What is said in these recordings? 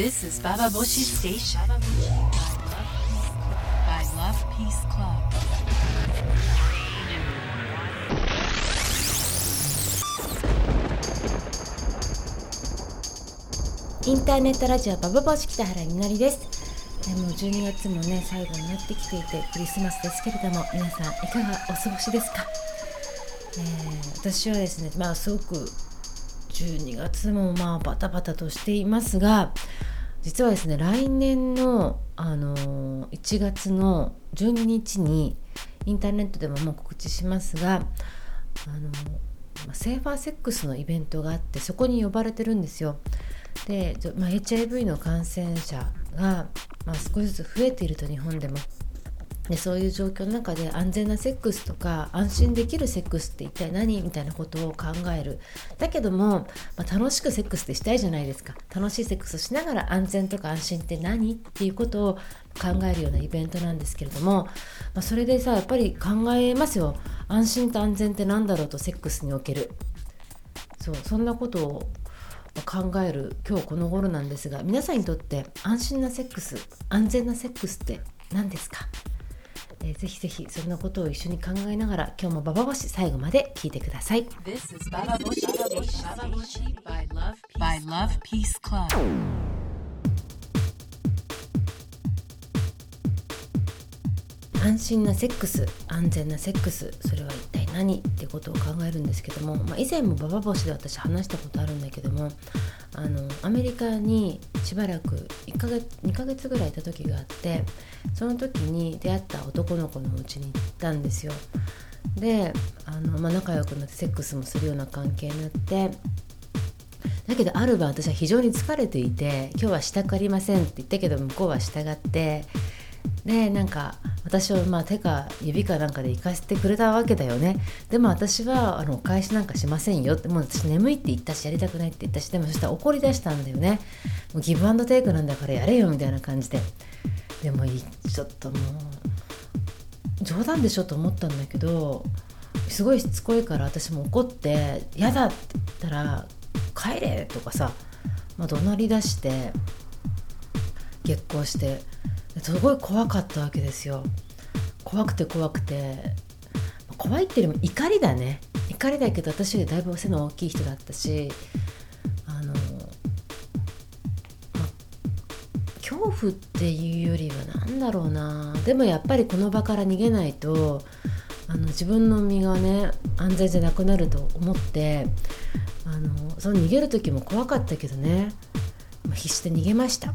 This is Baba Boshi Station by Love Peace Club. インターネットラジオバブボシ北原みのりですえもう12月もね最後になってきていてクリスマスですけれども皆さんいかがお過ごしですか、えー私はですねまあすごく12月もまあバタバタとしていますが実はですね来年の、あのー1月の12日にインターネットでももう告知しますが、あのーセーファーセックスのイベントがあってそこに呼ばれてるんですよ。で、まあ、HIV の感染者が、まあ、少しずつ増えていると日本でもでそういう状況の中で安全なセックスとか安心できるセックスって一体何みたいなことを考える。だけども、まあ、楽しくセックスってしたいじゃないですか。楽しいセックスをしながら安全とか安心って何っていうことを考えるようなイベントなんですけれども、まあ、それでさやっぱり考えますよ。安心と安全って何だろうとセックスにおける。そうそんなことを考える今日この頃なんですが皆さんにとって安心なセックス安全なセックスって何ですか、えーぜひぜひそんなことを一緒に考えながら今日もバババシ最後まで聞いてください This is Baba Boshi Station by Love by Love Peace Club. 安心なセックス安全なセックスそれは一体何ってことを考えるんですけども、まあ、以前もババボシで私話したことあるんだけどもあのアメリカにしばらく1ヶ月2ヶ月ぐらいいた時があってその時に出会った男の子のうちに行ったんですよ。であの、まあ、仲良くなってセックスもするような関係になってだけどある晩私は非常に疲れていて今日はしたくありませんって言ったけど向こうは従ってでなんか私をまあ手か指かなんかで行かせてくれたわけだよね。でも私はあのお返しなんかしませんよ。ってもう私眠いって言ったしやりたくないって言ったしでもそしたら怒り出したんだよね。もうギブアンドテイクなんだからやれよみたいな感じで。でもちょっともう冗談でしょと思ったんだけどすごいしつこいから私も怒って「嫌だ」って言ったら「帰れ!」とかさ、まあ、怒鳴り出して激高してすごい怖かったわけですよ。怖くて怖くて。怖いっていうよりも怒りだね。怒りだけど私よりだいぶ背の大きい人だったしあの、ま恐怖っていうよりは何だろうな。でもやっぱりこの場から逃げないとあの自分の身がね安全じゃなくなると思ってあのその逃げる時も怖かったけどね。必死で逃げました。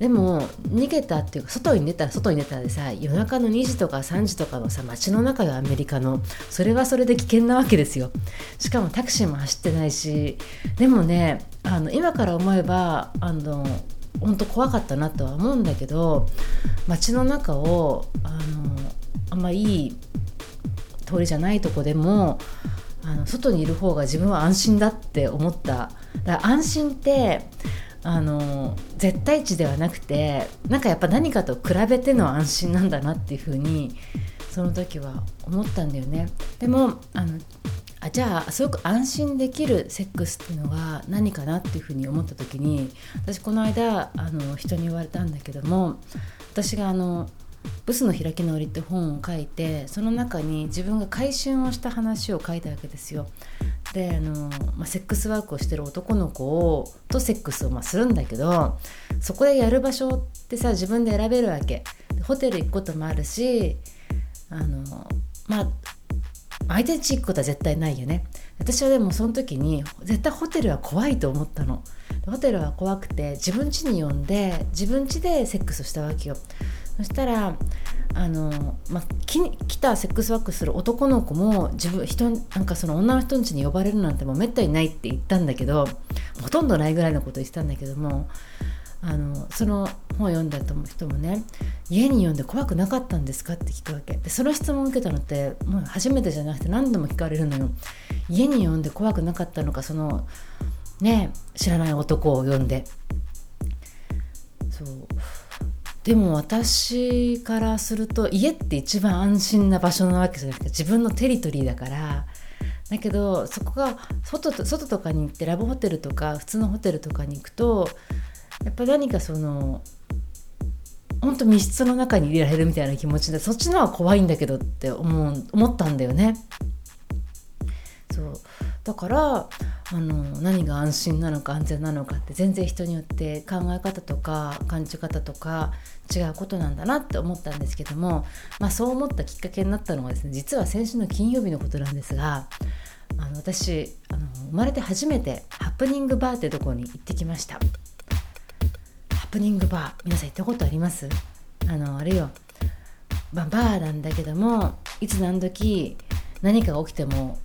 でも逃げたっていうか外に出たら外に出たらでさ夜中の2時とか3時とかのさ街の中よアメリカの。それはそれで危険なわけですよ。しかもタクシーも走ってないし。でもねあの今から思えばあの本当怖かったなとは思うんだけど街の中をあのあんまいい通りじゃないとこでもあの外にいる方が自分は安心だって思った。だから安心ってあの絶対値ではなくてなんかやっぱ何かと比べての安心なんだなっていうふうにその時は思ったんだよねでもあのあじゃあすごく安心できるセックスっていうのが何かなっていうふうに思った時に私この間あの人に言われたんだけども私があの「ブスの開き直り」って本を書いてその中に自分が改春をした話を書いたわけですよ。であの、まあ、セックスワークをしてる男の子をとセックスをまあするんだけどそこでやる場所ってさ自分で選べるわけ。ホテル行くこともあるしあのまあ相手ん家行くことは絶対ないよね。私はでもその時に絶対ホテルは怖いと思ったの。ホテルは怖くて自分家に呼んで自分家でセックスをしたわけよ。そしたらあの、まあ、き来たセックスワークする男の子も自分人なんかその女の人ん家に呼ばれるなんてもうめったにないって言ったんだけどほとんどないぐらいのこと言ってたんだけどもあのその本を読んだ人もね家に呼んで怖くなかったんですかって聞くわけ。でその質問を受けたのってもう初めてじゃなくて何度も聞かれるのよ。家に呼んで怖くなかったのかそのね知らない男を呼んで。そう。でも私からすると家って一番安心な場所なわけじゃなくて自分のテリトリーだからだけどそこが外と外とかに行ってラブホテルとか普通のホテルとかに行くとやっぱ何かその本当密室の中に入れられるみたいな気持ちでそっちのは怖いんだけどって思う思ったんだよね。そうだからあの何が安心なのか安全なのかって全然人によって考え方とか感じ方とか違うことなんだなって思ったんですけども、まあ、そう思ったきっかけになったのはですね実は先週の金曜日のことなんですがあの私あの生まれて初めてハプニングバーってとこに行ってきました。ハプニングバー皆さん行ったことあります？あのあれよ、まあ、バーなんだけどもいつ何時何かが起きても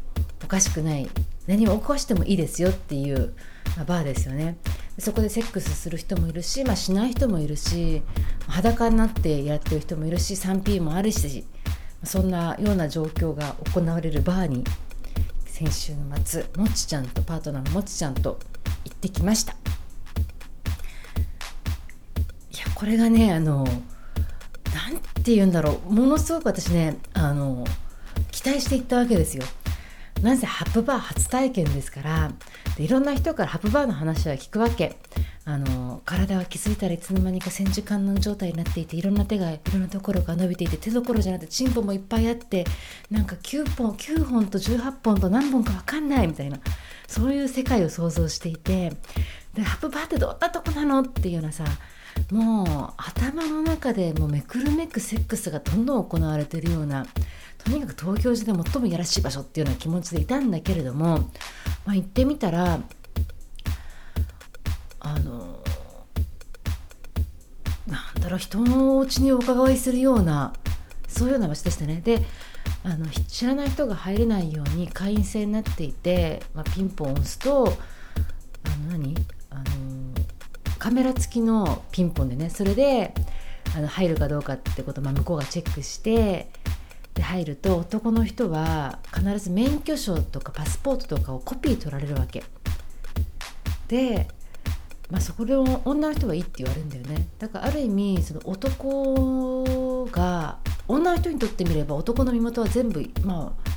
おかしくない何を起こしてもいいですよっていう、まあ、バーですよね。そこでセックスする人もいるし、まあ、しない人もいるし裸になってやってる人もいるし 3P もあるしそんなような状況が行われるバーに先週の末もちちゃんとパートナーのもちちゃんと行ってきました。いやこれがねあのなんて言うんだろう。ものすごく私ねあの期待していったわけですよ。なんせハップバー初体験ですからでいろんな人からハップバーの話は聞くわけ。あの体は気づいたらいつの間にか戦時観音状態になっていていろんな手がいろんなところが伸びていて手どころじゃなくてチンポもいっぱいあってなんか9本9本と18本と何本か分かんないみたいなそういう世界を想像していてでハップバーってどんなとこなのっていうようなさもう頭の中でもうめくるめくセックスがどんどん行われているようなとにかく東京中で最もやらしい場所っていうような気持ちでいたんだけれども、まあ、行ってみたらあのなんだろう人のお家にお伺いするようなそういうような場所でしたね。であの知らない人が入れないように会員制になっていて、まあ、ピンポン押すとカメラ付きのピンポンでねそれであの入るかどうかってことを、まあ、向こうがチェックしてで入ると男の人は必ず免許証とかパスポートとかをコピー取られるわけ。で、まあ、そこで女の人はいいって言われるんだよね。だからある意味その男が女の人にとってみれば男の身元は全部まあ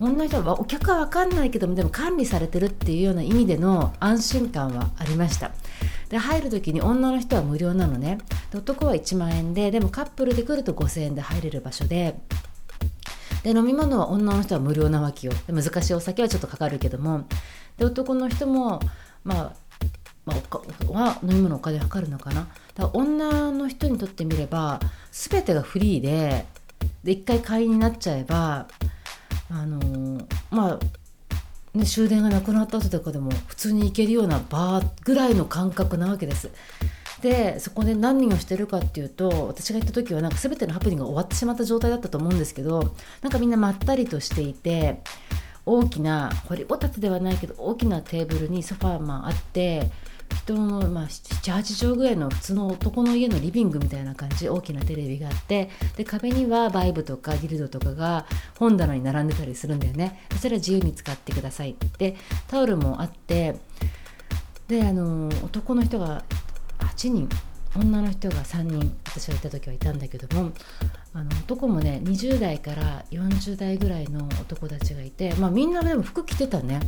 女の人はお客は分かんないけどもでも管理されてるっていうような意味での安心感はありました。で入る時に女の人は無料なのね。で男は1万円ででもカップルで来ると5000円で入れる場所で。で飲み物は女の人は無料なわけよ。難しいお酒はちょっとかかるけども。で男の人もまあまあ、は飲み物お金かかるのかな。だから女の人にとってみれば全てがフリーでで1回会員になっちゃえばあのー、まあね、終電がなくなった後とかでも普通に行けるようなバーぐらいの感覚なわけです。でそこで何をしてるかっていうと私が行った時はなんか全てのハプニングが終わってしまった状態だったと思うんですけどなんかみんなまったりとしていて大きな掘りごたつではないけど大きなテーブルにソファーマンあって人の、まあ、78畳ぐらいの普通の男の家のリビングみたいな感じ大きなテレビがあってで壁にはバイブとかディルドとかが本棚に並んでたりするんだよね。それは自由に使ってください。ってタオルもあってであの男の人が8人女の人が3人私が行った時はいたんだけどもあの男もね20代から40代ぐらいの男たちがいて、まあ、みんなでも服着てたね。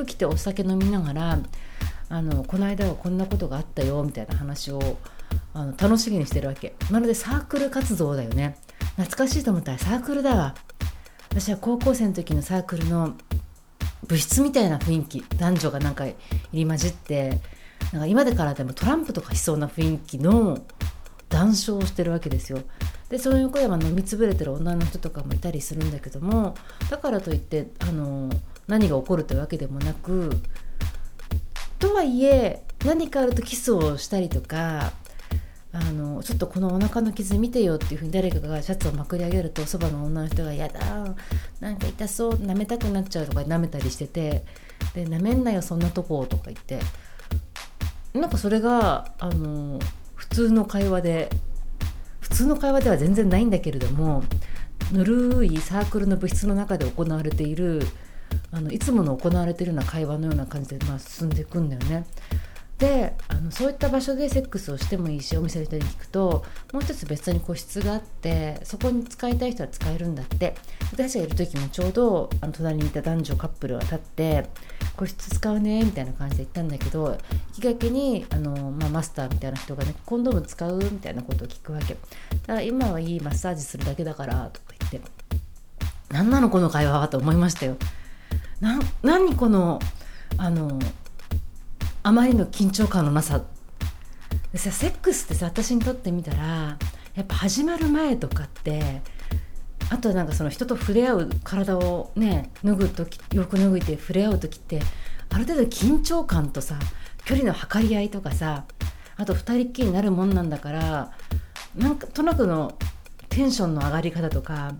服着てお酒飲みながらあのこの間はこんなことがあったよみたいな話をあの楽しみにしてるわけ。まるでサークル活動だよね。懐かしいと思ったらサークルだわ。私は高校生の時のサークルの部室みたいな雰囲気。男女がなんか入り混じってなんか今でからでもトランプとかしそうな雰囲気の談笑をしてるわけですよ。でその横では飲みつぶれてる女の人とかもいたりするんだけどもだからといってあの何が起こるというわけでもなくとはいえ何かあるとキスをしたりとかあのちょっとこのお腹の傷見てよっていうふうに誰かがシャツをまくり上げるとそばの女の人が「やだなんか痛そう舐めたくなっちゃう」とか舐めたりしてて「で舐めんなよそんなとこ」とか言って。なんかそれがあの普通の会話で普通の会話では全然ないんだけれどもぬるいサークルの部室の中で行われているあのいつもの行われているような会話のような感じで、まあ、進んでいくんだよね。であのそういった場所でセックスをしてもいいしお店の人に聞くともう一つ別に個室があってそこに使いたい人は使えるんだって。私がいる時もちょうどあの隣にいた男女カップルが立って個室使うねみたいな感じで言ったんだけどきがけにあの、まあ、マスターみたいな人がねコンドーム使う？みたいなことを聞くわけだから今はいいマッサージするだけだからとか言って。何なのこの会話はと思いましたよ。な何このあのあまりの緊張感のなさ。でさセックスってさ私にとってみたらやっぱ始まる前とかってあとなんかその人と触れ合う体をね脱ぐ時よく脱ぐいて触れ合う時ってある程度緊張感とさ距離の測り合いとかさあと二人っきりになるもんなんだからなんかとなくのテンションの上がり方とか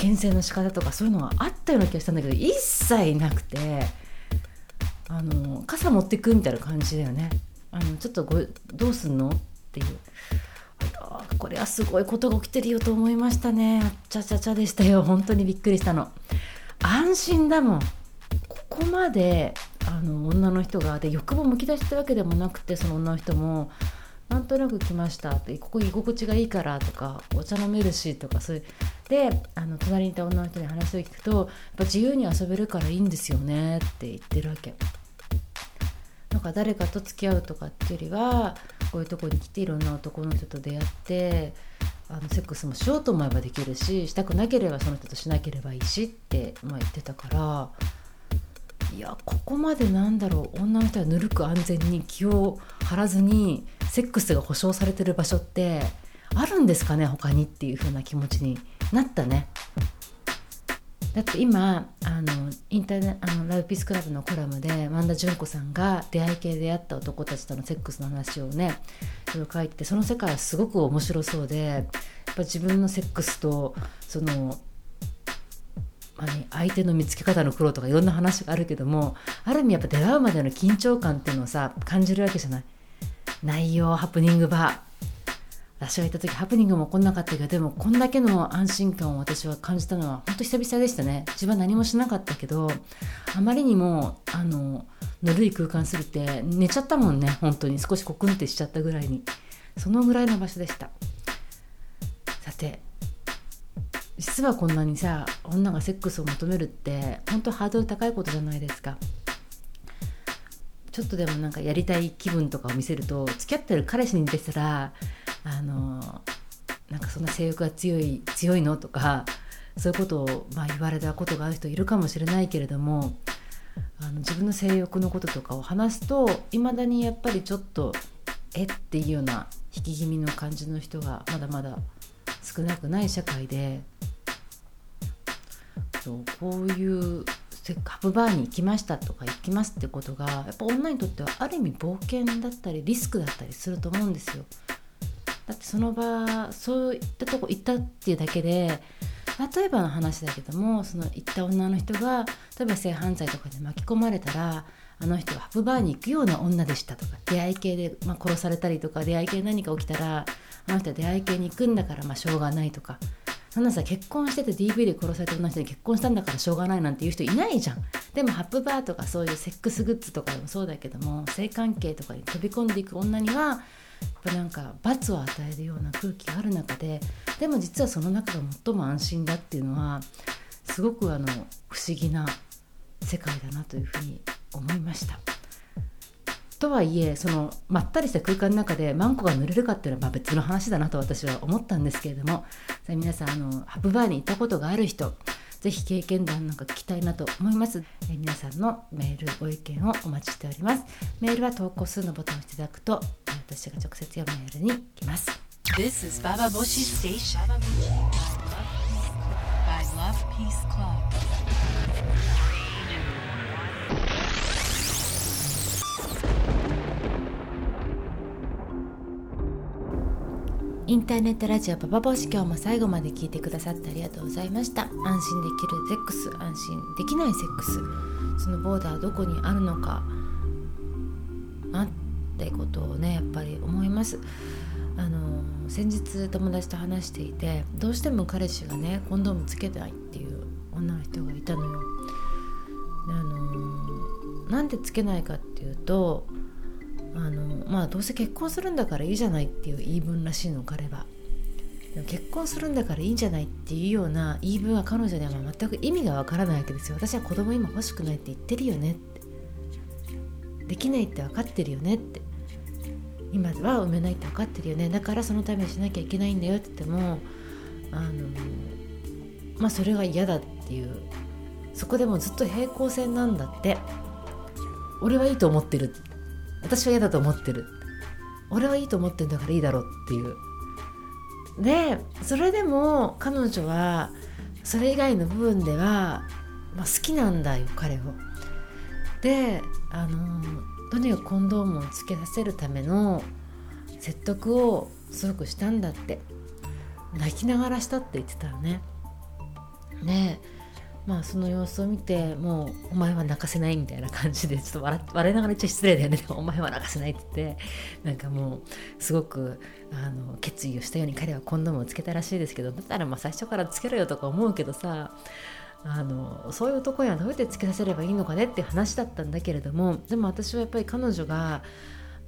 牽制の仕方とかそういうのがあったような気がしたんだけど一切なくてあの傘持ってくみたいな感じだよね。あのちょっとごどうすんのっていう。あこれはすごいことが起きてるよと思いましたね。ちゃちゃちゃでしたよ。本当にびっくりしたの。安心だもん。ここまであの女の人がで欲望むき出したわけでもなくてその女の人もなんとなく来ましたってここ居心地がいいからとかお茶飲めるしとかそういうであの隣にいた女の人に話を聞くとやっぱ自由に遊べるからいいんですよねって言ってるわけ。なんか誰かと付き合うとかっていうよりはこういうとこに来ていろんな男の人と出会ってあのセックスもしようと思えばできるししたくなければその人としなければいいしって、まあ、言ってたからいやここまでなんだろう女の人はぬるく安全に気を張らずにセックスが保障されてる場所ってあるんですかね他にっていう風な気持ちになったね。だって今あのインターネあのラブピースクラブのコラムで萬田純子さんが出会い系で出会った男たちとのセックスの話をね書いてその世界はすごく面白そうでやっぱ自分のセックスとその、まあね、相手の見つけ方の苦労とかいろんな話があるけどもある意味やっぱ出会うまでの緊張感っていうのをさ感じるわけじゃない内容ハプニングバー私がいた時ハプニングも起こんなかったけどでもこんだけの安心感を私は感じたのは本当久々でしたね。自分は何もしなかったけどあまりにもあのぬるい空間すぎて寝ちゃったもんね本当に。少しコクンってしちゃったぐらいに。そのぐらいの場所でした。さて実はこんなにさ女がセックスを求めるって本当ハードル高いことじゃないですか。ちょっとでもなんかやりたい気分とかを見せると付き合ってる彼氏に出てたらあのなんかそんな性欲が強い強いのとかそういうことを、まあ、言われたことがある人いるかもしれないけれどもあの自分の性欲のこととかを話すといまだにやっぱりちょっとえっていうような引き気味の感じの人がまだまだ少なくない社会でそうこういうハブバーに行きましたとか行きますってことがやっぱ女にとってはある意味冒険だったりリスクだったりすると思うんですよ。だってその場そういったとこ行ったっていうだけで例えばの話だけどもその行った女の人が例えば性犯罪とかで巻き込まれたらあの人がハブバーに行くような女でしたとか出会い系で、まあ、殺されたりとか出会い系何か起きたらあの人は出会い系に行くんだからまあしょうがないとか。そんなさ結婚してて DV で殺された女の人に結婚したんだからしょうがないなんていう人いないじゃん。でもハップバーとかそういうセックスグッズとかでもそうだけども性関係とかに飛び込んでいく女にはぱなんか罰を与えるような空気がある中ででも実はその中が最も安心だっていうのはすごくあの不思議な世界だなというふうに思いました。とはいえそのまったりした空間の中でマンコが塗れるかっていうのはまあ別の話だなと私は思ったんですけれども皆さんあのハブバーに行ったことがある人ぜひ経験談なんか聞きたいなと思います。え皆さんのメール、ご意見をお待ちしております。メールは投稿数のボタンを押していただくと、私が直接読むメールに来ます。This is Baba Boshi Station by Love Peace Club. インターネットラジオパパボシ今日も最後まで聞いてくださってありがとうございました。安心できるセックス安心できないセックスそのボーダーどこにあるのかなってことをねやっぱり思います。あの先日友達と話していてどうしても彼氏がねコンドームつけないっていう女の人がいたのよ。あのなんでつけないかっていうとあのまあどうせ結婚するんだからいいじゃないっていう言い分らしいの彼は。結婚するんだからいいんじゃないっていうような言い分は彼女には全く意味がわからないわけですよ。私は子供今欲しくないって言ってるよねって。できないって分かってるよねって。今は産めないって分かってるよね。だからそのためにしなきゃいけないんだよって言ってもあのまあそれが嫌だっていう。そこでもずっと平行線なんだって。俺はいいと思ってるって。私は嫌だと思ってる俺はいいと思ってるんだからいいだろうっていうでそれでも彼女はそれ以外の部分では、まあ、好きなんだよ彼を。であのとにかくコンドームをつけさせるための説得をすごくしたんだって泣きながらしたって言ってたよね。ねまあその様子を見てもうお前は泣かせないみたいな感じでちょっと笑笑いながら言っちゃ失礼だよね。でもお前は泣かせないって言ってなんかもうすごくあの決意をしたように彼はコンドームをつけたらしいですけどだったらまあ最初からつけろよとか思うけどさあのそういう男にはどうやってつけさせればいいのかねって話だったんだけれどもでも私はやっぱり彼女が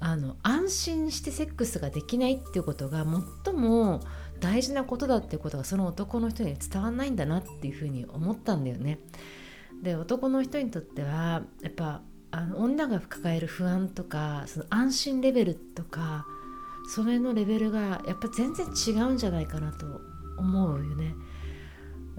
あの安心してセックスができないっていうことが最も大事なことだっていうことがその男の人に伝わんないんだなっていうふうに思ったんだよね。で男の人にとってはやっぱあの女が抱える不安とかその安心レベルとかそれのレベルがやっぱ全然違うんじゃないかなと思うよね。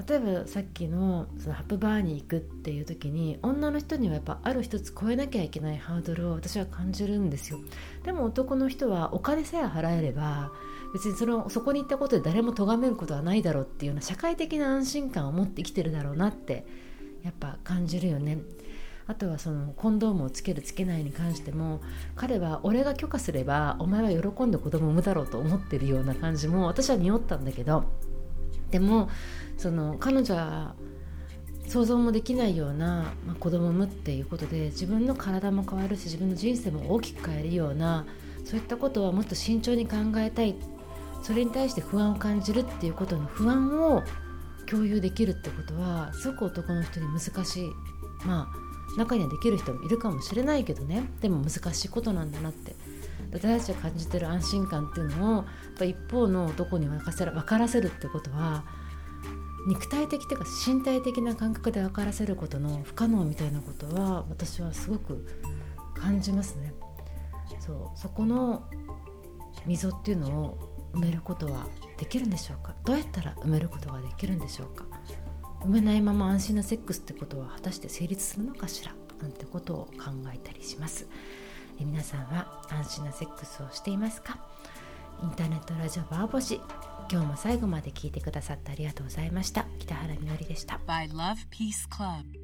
例えばさっきのそのハプバーに行くっていう時に女の人にはやっぱある一つ超えなきゃいけないハードルを私は感じるんですよでも男の人はお金さえ払えれば別にそのそこに行ったことで誰も咎めることはないだろうっていうような社会的な安心感を持って生きてるだろうなってやっぱ感じるよね。あとはそのコンドームをつけるつけないに関しても彼は俺が許可すればお前は喜んで子供を産むだろうと思ってるような感じも私は匂ったんだけどでもその彼女は想像もできないような、まあ、子供を産むっていうことで自分の体も変わるし自分の人生も大きく変えるようなそういったことはもっと慎重に考えたいっそれに対して不安を感じるっていうことの不安を共有できるってことはすごく男の人に難しいまあ中にはできる人もいるかもしれないけどねでも難しいことなんだなって私たちが感じてる安心感っていうのをやっぱ一方の男に分からせるってことは肉体的というか身体的な感覚で分からせることの不可能みたいなことは私はすごく感じますね。そうそこの溝っていうのを埋めることはできるんでしょうか？どうやったら埋めることができるんでしょうか？埋めないまま安心なセックスってことは果たして成立するのかしら？なんてことを考えたりします。え皆さんは安心なセックスをしていますか？インターネットラジオバーボシ今日も最後まで聞いてくださってありがとうございました。北原みのりでした。By Love Peace Club